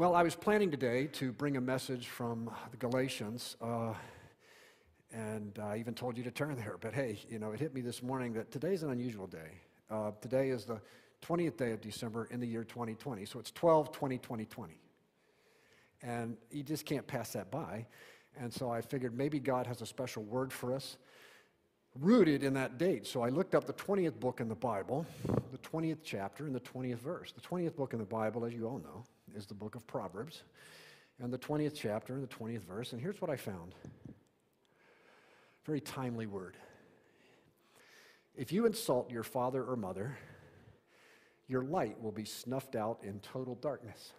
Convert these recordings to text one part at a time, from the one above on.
Well, I was planning today to bring a message from the Galatians, uh, and I even told you to turn there. But hey, you know, it hit me this morning that today's an unusual day. Uh, today is the 20th day of December in the year 2020, so it's 12 20 2020. And you just can't pass that by. And so I figured maybe God has a special word for us rooted in that date. So I looked up the 20th book in the Bible, the 20th chapter, and the 20th verse. The 20th book in the Bible, as you all know, is the book of Proverbs, and the 20th chapter and the 20th verse. And here's what I found very timely word. If you insult your father or mother, your light will be snuffed out in total darkness.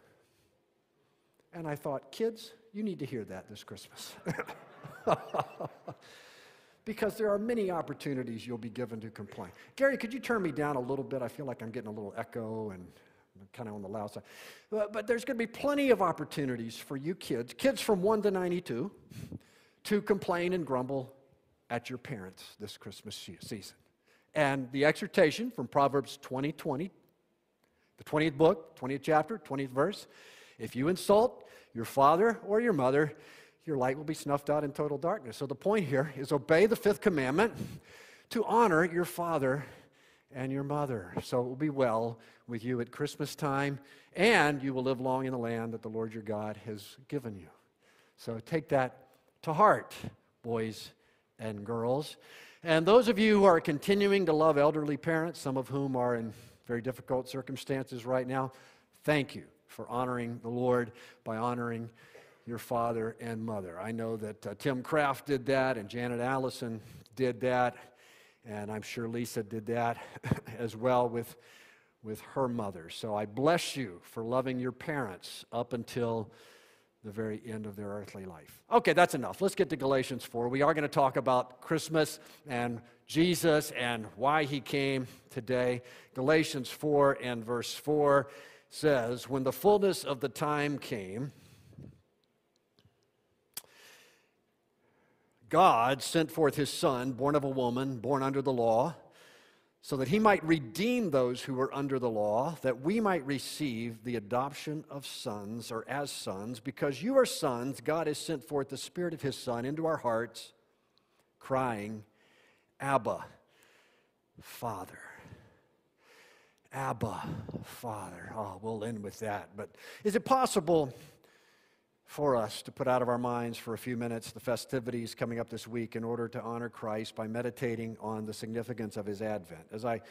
And I thought, kids, you need to hear that this Christmas. because there are many opportunities you'll be given to complain. Gary, could you turn me down a little bit? I feel like I'm getting a little echo and kind of on the loud side. But, but there's going to be plenty of opportunities for you kids, kids from 1 to 92, to complain and grumble at your parents this Christmas season. And the exhortation from Proverbs 20 20, the 20th book, 20th chapter, 20th verse if you insult your father or your mother, your light will be snuffed out in total darkness. So the point here is obey the fifth commandment to honor your father and your mother. So it will be well with you at Christmas time, and you will live long in the land that the Lord your God has given you. So take that to heart, boys and girls. And those of you who are continuing to love elderly parents, some of whom are in very difficult circumstances right now, thank you for honoring the Lord by honoring your father and mother. I know that uh, Tim Kraft did that, and Janet Allison did that, and I'm sure Lisa did that as well with, with her mother. So I bless you for loving your parents up until the very end of their earthly life. Okay, that's enough. Let's get to Galatians 4. We are going to talk about Christmas and Jesus and why he came today. Galatians 4 and verse 4 says, When the fullness of the time came, God sent forth his Son, born of a woman, born under the law, so that he might redeem those who were under the law, that we might receive the adoption of sons or as sons. Because you are sons, God has sent forth the Spirit of his Son into our hearts, crying, Abba, Father. Abba, Father. Oh, we'll end with that. But is it possible for us to put out of our minds for a few minutes the festivities coming up this week in order to honor Christ by meditating on the significance of his advent? As I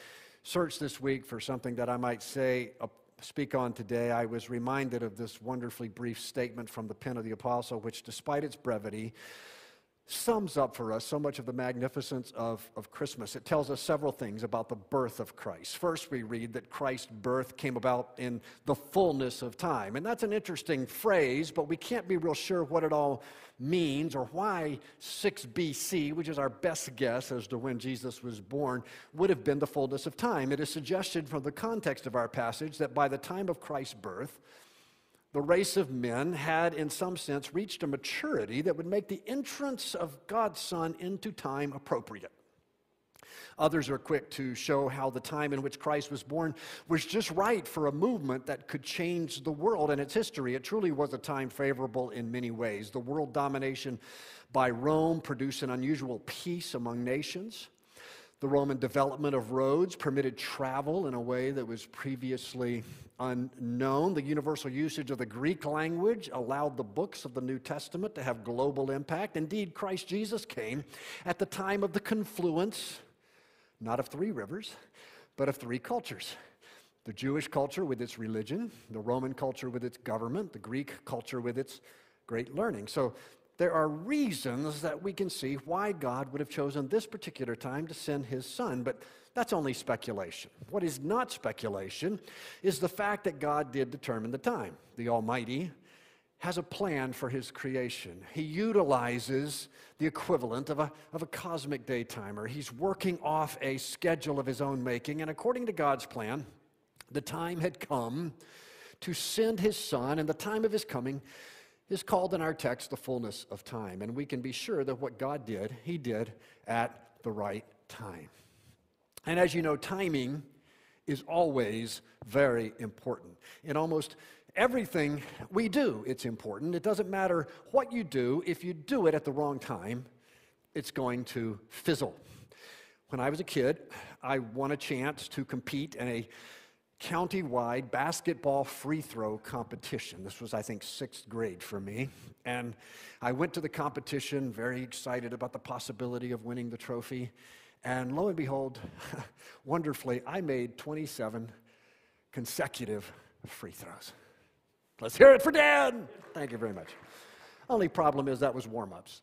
searched this week for something that I might say, uh, speak on today, I was reminded of this wonderfully brief statement from the pen of the apostle, which, despite its brevity, sums up for us so much of the magnificence of, of Christmas. It tells us several things about the birth of Christ. First, we read that Christ's birth came about in the fullness of time. And that's an interesting phrase, but we can't be real sure what it all means or why 6 BC, which is our best guess as to when Jesus was born, would have been the fullness of time. It is suggested from the context of our passage that by the time of Christ's birth, the race of men had, in some sense, reached a maturity that would make the entrance of God's Son into time appropriate. Others are quick to show how the time in which Christ was born was just right for a movement that could change the world and its history. It truly was a time favorable in many ways. The world domination by Rome produced an unusual peace among nations. The Roman development of roads permitted travel in a way that was previously unknown. The universal usage of the Greek language allowed the books of the New Testament to have global impact. Indeed, Christ Jesus came at the time of the confluence, not of three rivers, but of three cultures. The Jewish culture with its religion, the Roman culture with its government, the Greek culture with its great learning. So there are reasons that we can see why God would have chosen this particular time to send his son, but that's only speculation. What is not speculation is the fact that God did determine the time. The Almighty has a plan for his creation. He utilizes the equivalent of a, of a cosmic day timer. He's working off a schedule of his own making, and according to God's plan, the time had come to send his son, and the time of his coming is called in our text the fullness of time. And we can be sure that what God did, He did at the right time. And as you know, timing is always very important. In almost Everything we do, it's important. It doesn't matter what you do, if you do it at the wrong time, it's going to fizzle. When I was a kid, I won a chance to compete in a county-wide basketball free throw competition. This was, I think, sixth grade for me. And I went to the competition very excited about the possibility of winning the trophy. And lo and behold, wonderfully, I made 27 consecutive free throws. Let's hear it for Dan. Thank you very much. Only problem is that was warm ups.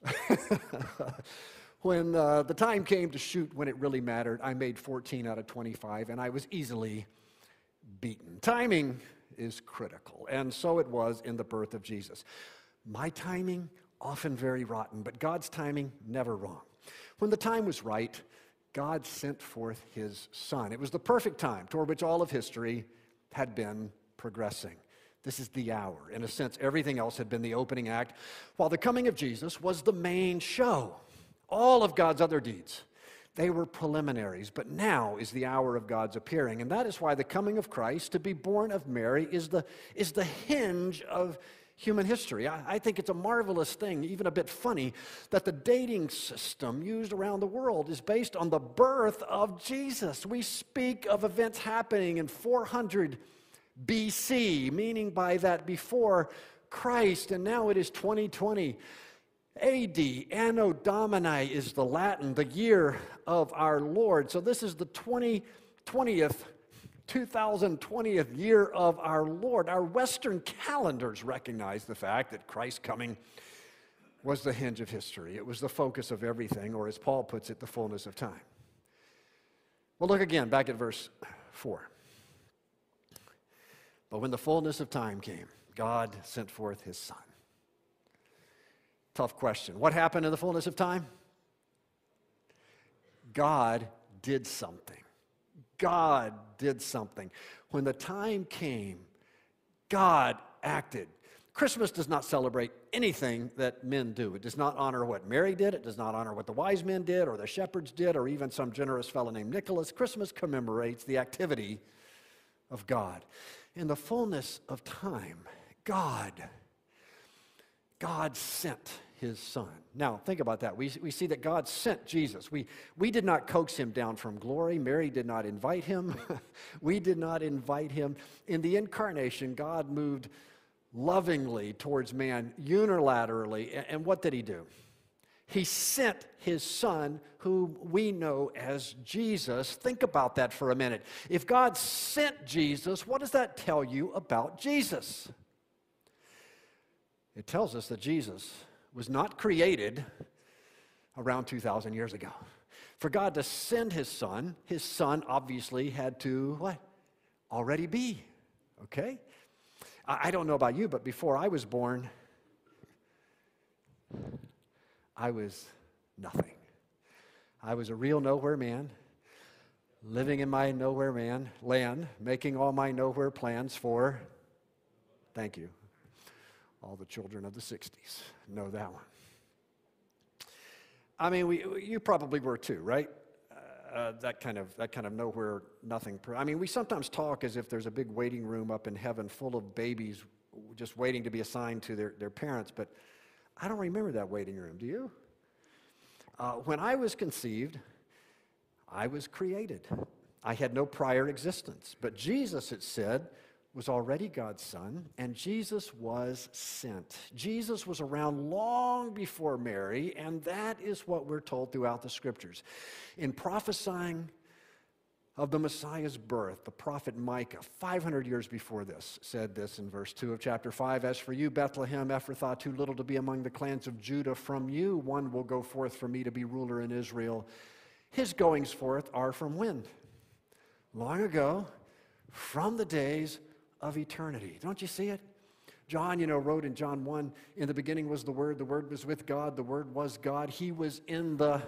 when uh, the time came to shoot when it really mattered, I made 14 out of 25, and I was easily beaten. Timing is critical, and so it was in the birth of Jesus. My timing, often very rotten, but God's timing, never wrong. When the time was right, God sent forth his son. It was the perfect time toward which all of history had been progressing. This is the hour. In a sense, everything else had been the opening act, while the coming of Jesus was the main show. All of God's other deeds, they were preliminaries, but now is the hour of God's appearing. And that is why the coming of Christ, to be born of Mary, is the, is the hinge of human history. I, I, think it's a marvelous thing, even a bit funny, that the dating system used around the world is based on the birth of Jesus. We speak of events happening in 400 BC, meaning by that before Christ, and now it is 2020. AD, Anno Domini is the Latin, the year of our Lord. So this is the 20, 20th 2020th year of our Lord. Our Western calendars recognize the fact that Christ's coming was the hinge of history. It was the focus of everything, or as Paul puts it, the fullness of time. Well, look again, back at verse 4. But when the fullness of time came, God sent forth his Son. Tough question. What happened in the fullness of time? God did something. God did something. When the time came, God acted. Christmas does not celebrate anything that men do. It does not honor what Mary did. It does not honor what the wise men did or the shepherds did or even some generous fellow named Nicholas. Christmas commemorates the activity of God. In the fullness of time, God, God sent his son. Now, think about that. We, we see that God sent Jesus. We, we did not coax him down from glory. Mary did not invite him. we did not invite him. In the incarnation, God moved lovingly towards man unilaterally. And, and what did he do? He sent his son, whom we know as Jesus. Think about that for a minute. If God sent Jesus, what does that tell you about Jesus? It tells us that Jesus was not created around 2,000 years ago. For God to send his son, his son obviously had to what? Already be. Okay? I, don't know about you, but before I was born, I was nothing. I was a real nowhere man, living in my nowhere man land, making all my nowhere plans for, thank you, all the children of the 60s know that one. I mean, we, you probably were too, right? Uh, that kind of that kind of nowhere nothing. I mean, we sometimes talk as if there's a big waiting room up in heaven full of babies just waiting to be assigned to their, their parents, but I don't remember that waiting room. Do you? Uh, when I was conceived, I was created. I had no prior existence, but Jesus, it said, was already God's son, and Jesus was sent. Jesus was around long before Mary, and that is what we're told throughout the scriptures. In prophesying of the Messiah's birth, the prophet Micah, 500 years before this, said this in verse 2 of chapter 5 As for you, Bethlehem, Ephrathah, too little to be among the clans of Judah, from you one will go forth for me to be ruler in Israel. His goings forth are from wind. Long ago, from the days of eternity. Don't you see it? John, you know, wrote in John 1 In the beginning was the Word, the Word was with God, the Word was God. He was in the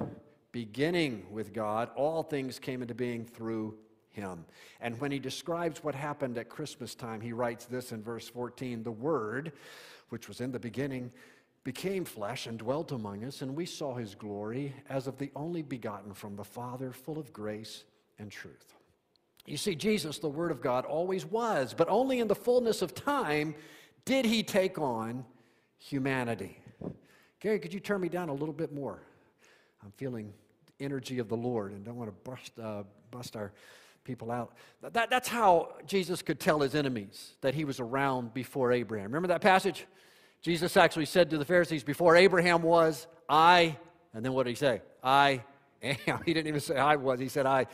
beginning with God. All things came into being through him. And when he describes what happened at Christmas time, he writes this in verse 14 The Word, which was in the beginning, became flesh and dwelt among us, and we saw his glory as of the only begotten from the Father, full of grace and truth. You see, Jesus, the Word of God, always was, but only in the fullness of time did he take on humanity. Gary, could you turn me down a little bit more? I'm feeling the energy of the Lord and don't want to bust, uh, bust our people out. That, that's how Jesus could tell his enemies that he was around before Abraham. Remember that passage? Jesus actually said to the Pharisees, Before Abraham was, I, and then what did he say? I am. He didn't even say I was, he said, I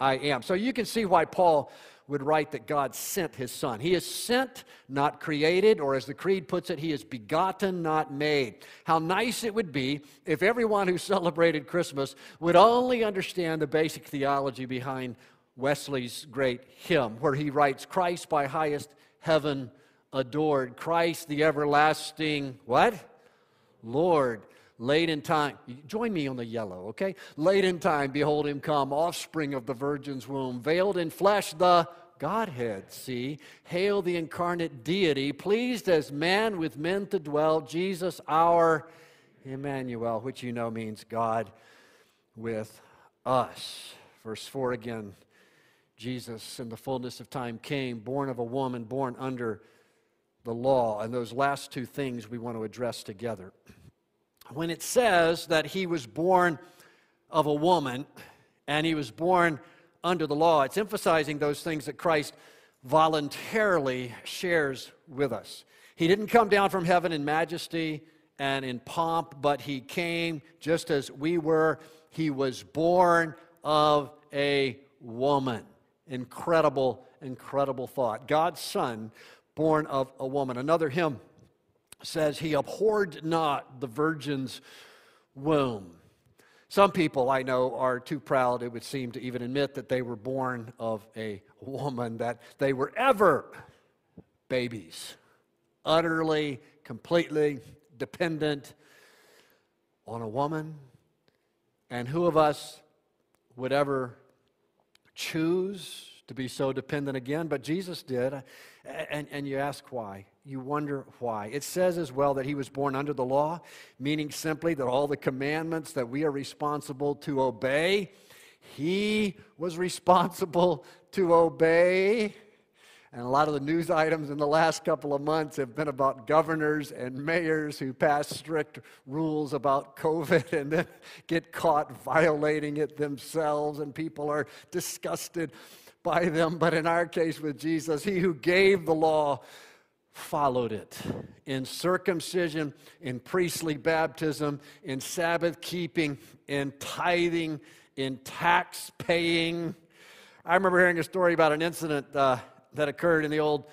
I am. So you can see why Paul would write that God sent his son. He is sent, not created, or as the Creed puts it, he is begotten, not made. How nice it would be if everyone who celebrated Christmas would only understand the basic theology behind Wesley's great hymn, where he writes, Christ by highest heaven adored, Christ the everlasting, what? Lord late in time. Join me on the yellow, okay? Late in time, behold him come, offspring of the virgin's womb, veiled in flesh, the Godhead, see? Hail the incarnate deity, pleased as man with men to dwell, Jesus our Emmanuel, which you know means God with us. Verse 4 again Jesus, in the fullness of time, came, born of a woman, born under the law. And those last two things we want to address together when it says that he was born of a woman and he was born under the law, it's emphasizing those things that Christ voluntarily shares with us. He didn't come down from heaven in majesty and in pomp, but he came just as we were. He was born of a woman. Incredible, incredible thought. God's Son, born of a woman. Another hymn says, He abhorred not the virgin's womb. Some people I know are too proud, it would seem, to even admit that they were born of a woman, that they were ever babies, utterly, completely dependent on a woman. And who of us would ever choose to be so dependent again? But Jesus did. Uh, and, and you ask why you wonder why. It says as well that he was born under the law, meaning simply that all the commandments that we are responsible to obey, he was responsible to obey. And a lot of the news items in the last couple of months have been about governors and mayors who pass strict rules about COVID and then get caught violating it themselves, and people are disgusted by them. But in our case with Jesus, he who gave the law followed it in circumcision, in priestly baptism, in Sabbath keeping, in tithing, in tax paying. I remember hearing a story about an incident uh, that occurred in the old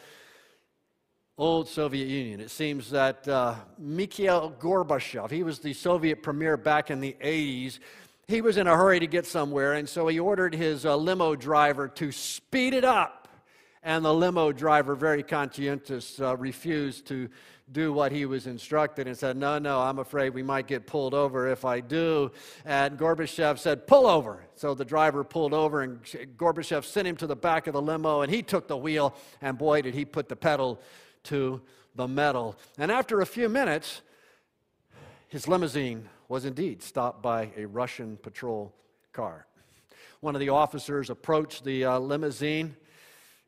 old Soviet Union. It seems that uh, Mikhail Gorbachev, he was the Soviet premier back in the 80s, he was in a hurry to get somewhere, and so he ordered his uh, limo driver to speed it up and the limo driver, very conscientious, uh, refused to do what he was instructed and said, No, no, I'm afraid we might get pulled over if I do. And Gorbachev said, Pull over. So the driver pulled over, and Gorbachev sent him to the back of the limo, and he took the wheel, and boy, did he put the pedal to the metal. And after a few minutes, his limousine was indeed stopped by a Russian patrol car. One of the officers approached the uh, limousine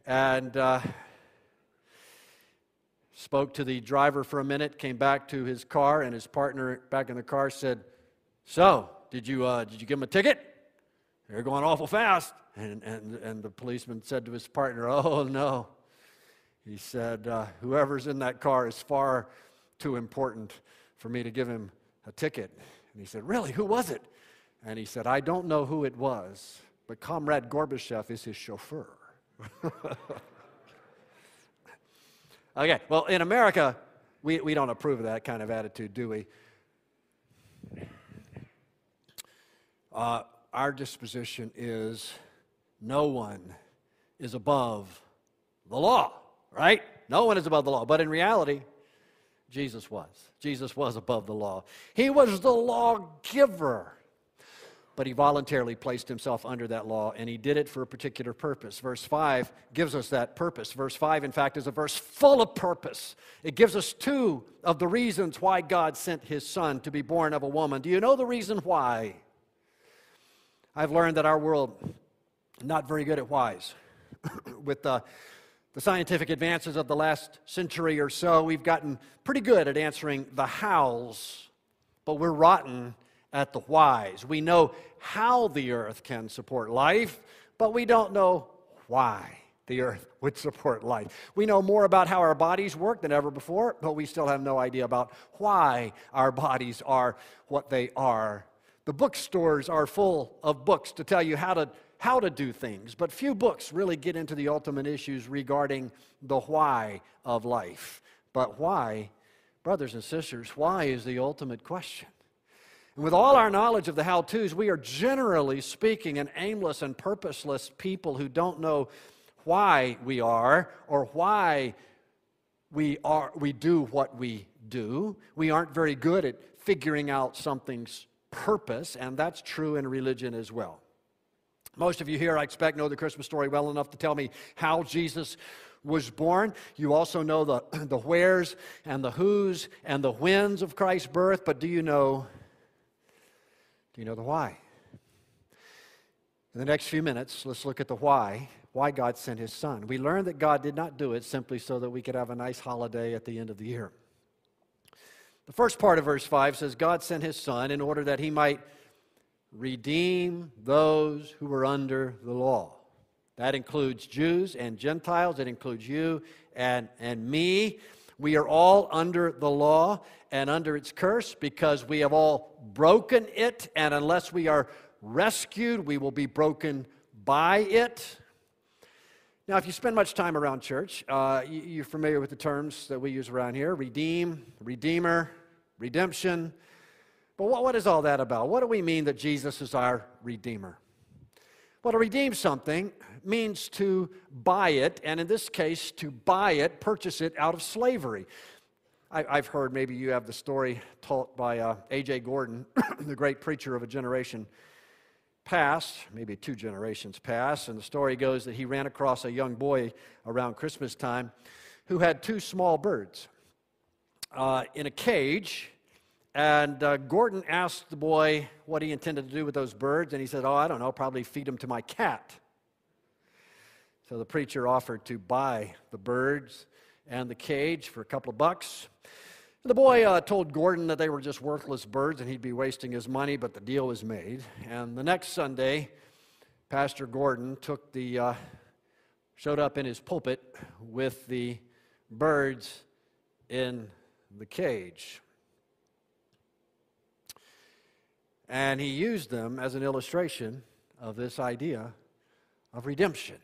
and uh, spoke to the driver for a minute, came back to his car, and his partner back in the car said, So, did you, uh, did you give him a ticket? They're going awful fast. And, and, and the policeman said to his partner, Oh, no. He said, uh, Whoever's in that car is far too important for me to give him a ticket. And he said, Really? Who was it? And he said, I don't know who it was, but Comrade Gorbachev is his chauffeur. okay, well, in America, we, we don't approve of that kind of attitude, do we? Uh, our disposition is no one is above the law, right? No one is above the law. But in reality, Jesus was. Jesus was above the law. He was the lawgiver but he voluntarily placed himself under that law, and he did it for a particular purpose. Verse 5 gives us that purpose. Verse 5, in fact, is a verse full of purpose. It gives us two of the reasons why God sent his son to be born of a woman. Do you know the reason why? I've learned that our world not very good at whys. with the, the scientific advances of the last century or so, we've gotten pretty good at answering the hows, but we're rotten at the whys. We know how the earth can support life, but we don't know why the earth would support life. We know more about how our bodies work than ever before, but we still have no idea about why our bodies are what they are. The bookstores are full of books to tell you how to how to do things, but few books really get into the ultimate issues regarding the why of life. But why, brothers and sisters, why is the ultimate question? And with all our knowledge of the how to's, we are generally speaking an aimless and purposeless people who don't know why we are or why we, are, we do what we do. We aren't very good at figuring out something's purpose, and that's true in religion as well. Most of you here, I expect, know the Christmas story well enough to tell me how Jesus was born. You also know the, the wheres and the who's and the whens of Christ's birth, but do you know do you know the why? In the next few minutes, let's look at the why, why God sent his son. We learned that God did not do it simply so that we could have a nice holiday at the end of the year. The first part of verse 5 says, God sent his son in order that he might redeem those who were under the law. That includes Jews and Gentiles, it includes you and, and me. We are all under the law and under its curse because we have all broken it, and unless we are rescued, we will be broken by it. Now, if you spend much time around church, uh, you're familiar with the terms that we use around here redeem, redeemer, redemption. But what, what is all that about? What do we mean that Jesus is our redeemer? Well, to redeem something means to buy it, and in this case, to buy it, purchase it out of slavery. I, have heard, maybe you have the story told by uh, A.J. Gordon, the great preacher of a generation past, maybe two generations past, and the story goes that he ran across a young boy around Christmas time who had two small birds uh, in a cage and uh, Gordon asked the boy what he intended to do with those birds, and he said, Oh, I don't know, probably feed them to my cat. So the preacher offered to buy the birds and the cage for a couple of bucks. The boy uh, told Gordon that they were just worthless birds and he'd be wasting his money, but the deal was made. And the next Sunday, Pastor Gordon took the, uh, showed up in his pulpit with the birds in the cage. And he used them as an illustration of this idea of redemption.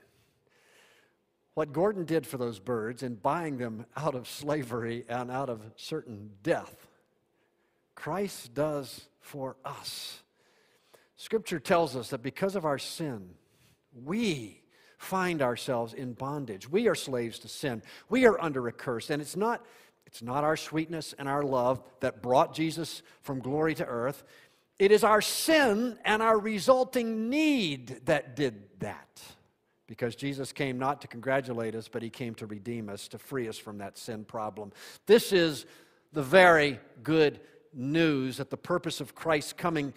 What Gordon did for those birds in buying them out of slavery and out of certain death, Christ does for us. Scripture tells us that because of our sin, we find ourselves in bondage. We are slaves to sin. We are under a curse. And it's not, it's not our sweetness and our love that brought Jesus from glory to earth. It is our sin and our resulting need that did that. Because Jesus came not to congratulate us, but he came to redeem us, to free us from that sin problem. This is the very good news that the purpose of Christ's coming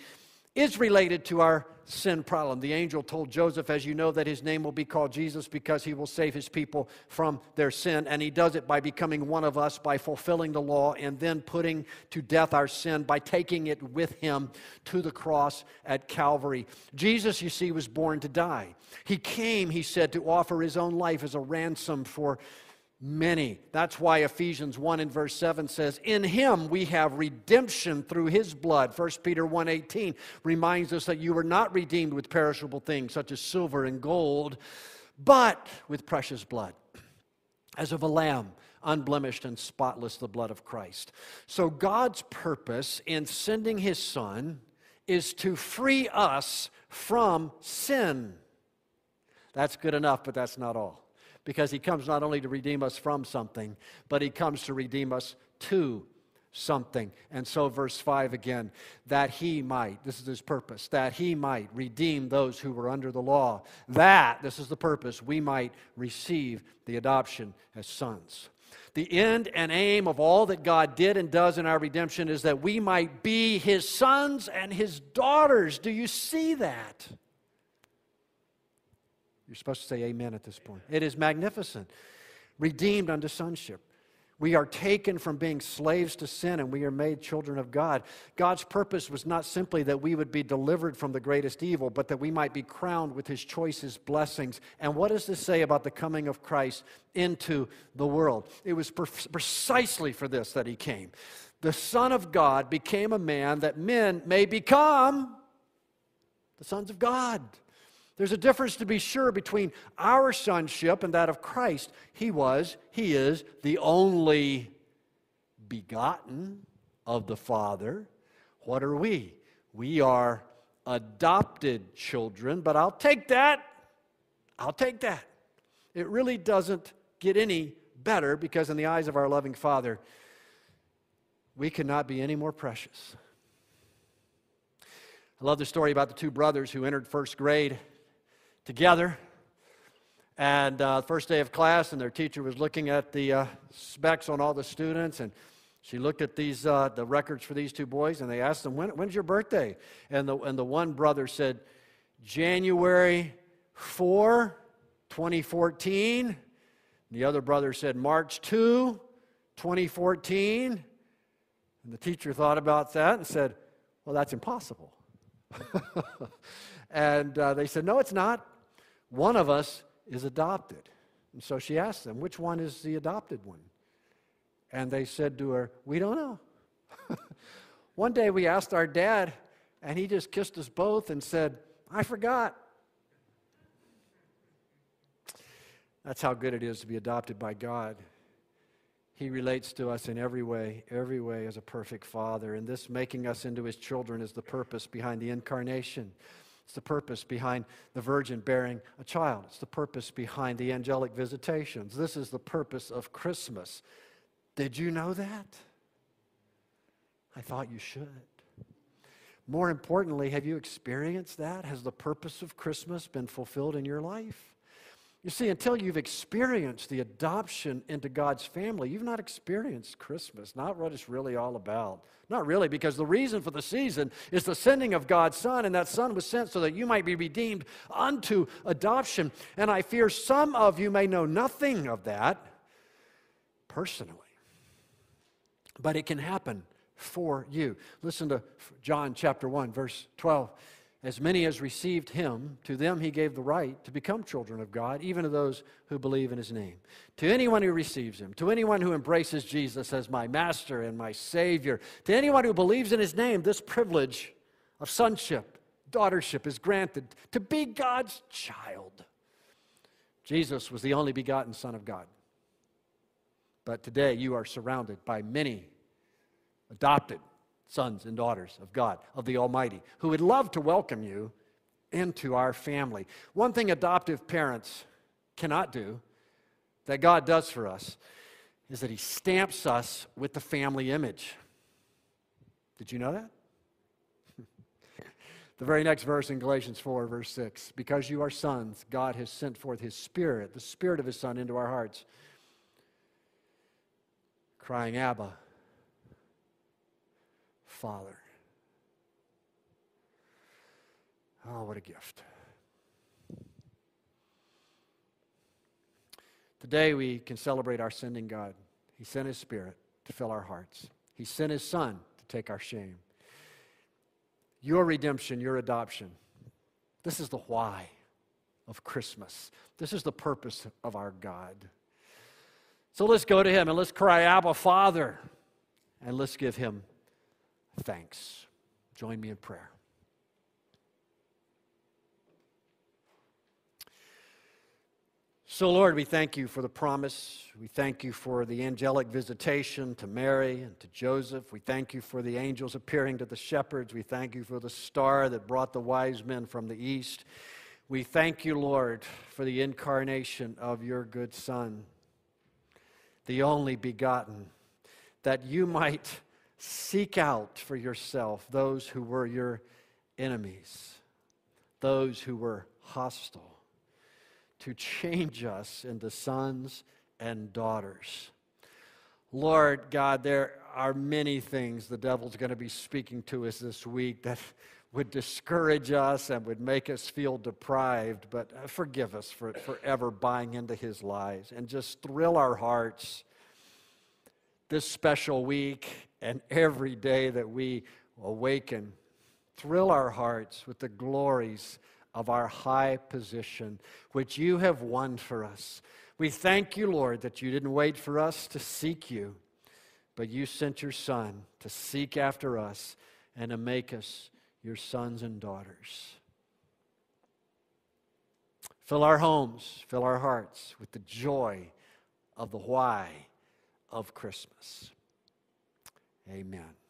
is related to our sin problem. The angel told Joseph, as you know, that his name will be called Jesus because he will save his people from their sin. And he does it by becoming one of us, by fulfilling the law, and then putting to death our sin by taking it with him to the cross at Calvary. Jesus, you see, was born to die. He came, he said, to offer his own life as a ransom for many. That's why Ephesians 1 and verse 7 says, "In him we have redemption through his blood." 1 Peter 1:18 reminds us that you were not redeemed with perishable things such as silver and gold, but with precious blood, as of a lamb unblemished and spotless the blood of Christ. So God's purpose in sending his son is to free us from sin. That's good enough, but that's not all because he comes not only to redeem us from something, but he comes to redeem us to something. And so, verse 5 again, that he might, this is his purpose, that he might redeem those who were under the law. That, this is the purpose, we might receive the adoption as sons. The end and aim of all that God did and does in our redemption is that we might be his sons and his daughters. Do you see that? You're supposed to say amen at this point. It is magnificent. Redeemed unto sonship. We are taken from being slaves to sin and we are made children of God. God's purpose was not simply that we would be delivered from the greatest evil, but that we might be crowned with his choicest blessings. And what does this say about the coming of Christ into the world? It was pre- precisely for this that he came. The Son of God became a man that men may become the sons of God. There's a difference to be sure between our sonship and that of Christ. He was, He is the only begotten of the Father. What are we? We are adopted children, but I'll take that. I'll take that. It really doesn't get any better because, in the eyes of our loving Father, we cannot be any more precious. I love the story about the two brothers who entered first grade together. And uh, first day of class, and their teacher was looking at the uh, specs on all the students, and she looked at these uh, the records for these two boys, and they asked them, when, "When's your birthday?" And the and the one brother said, "January 4, 2014." The other brother said, "March 2, 2014." And the teacher thought about that and said, "Well, that's impossible." and uh, they said, "No, it's not one of us is adopted. And so she asked them, Which one is the adopted one? And they said to her, We don't know. one day we asked our dad, and he just kissed us both and said, I forgot. That's how good it is to be adopted by God. He relates to us in every way, every way as a perfect father. And this making us into his children is the purpose behind the incarnation. It's the purpose behind the virgin bearing a child. It's the purpose behind the angelic visitations. This is the purpose of Christmas. Did you know that? I thought you should. More importantly, have you experienced that? Has the purpose of Christmas been fulfilled in your life? You see, until you've experienced the adoption into God's family, you've not experienced Christmas, not what it's really all about. Not really, because the reason for the season is the sending of God's Son, and that Son was sent so that you might be redeemed unto adoption. And I fear some of you may know nothing of that personally, but it can happen for you. Listen to John chapter 1, verse 12. As many as received him, to them he gave the right to become children of God, even to those who believe in his name. To anyone who receives him, to anyone who embraces Jesus as my master and my savior, to anyone who believes in his name, this privilege of sonship, daughtership is granted to be God's child. Jesus was the only begotten Son of God. But today you are surrounded by many adopted sons and daughters of God, of the Almighty, who would love to welcome you into our family. One thing adoptive parents cannot do that God does for us is that He stamps us with the family image. Did you know that? the very next verse in Galatians 4, verse 6 Because you are sons, God has sent forth His Spirit, the Spirit of His Son, into our hearts, crying, Abba, Father. Oh, what a gift. Today we can celebrate our sending God. He sent His Spirit to fill our hearts, He sent His Son to take our shame. Your redemption, your adoption. This is the why of Christmas. This is the purpose of our God. So let's go to Him and let's cry, Abba, Father, and let's give Him thanks. Join me in prayer. So, Lord, we thank you for the promise. We thank you for the angelic visitation to Mary and to Joseph. We thank you for the angels appearing to the shepherds. We thank you for the star that brought the wise men from the east. We thank you, Lord, for the incarnation of your good Son, the only begotten, that you might Seek out for yourself those who were your enemies, those who were hostile, to change us into sons and daughters. Lord God, there are many things the devil's going to be speaking to us this week that would discourage us and would make us feel deprived, but uh, forgive us for forever buying into his lies and just thrill our hearts this special week and every day that we awaken. Thrill our hearts with the glories of our high position, which you have won for us. We thank you, Lord, that you didn't wait for us to seek you, but you sent your Son to seek after us and to make us your sons and daughters. Fill our homes, fill our hearts with the joy of the why of Christmas. Amen.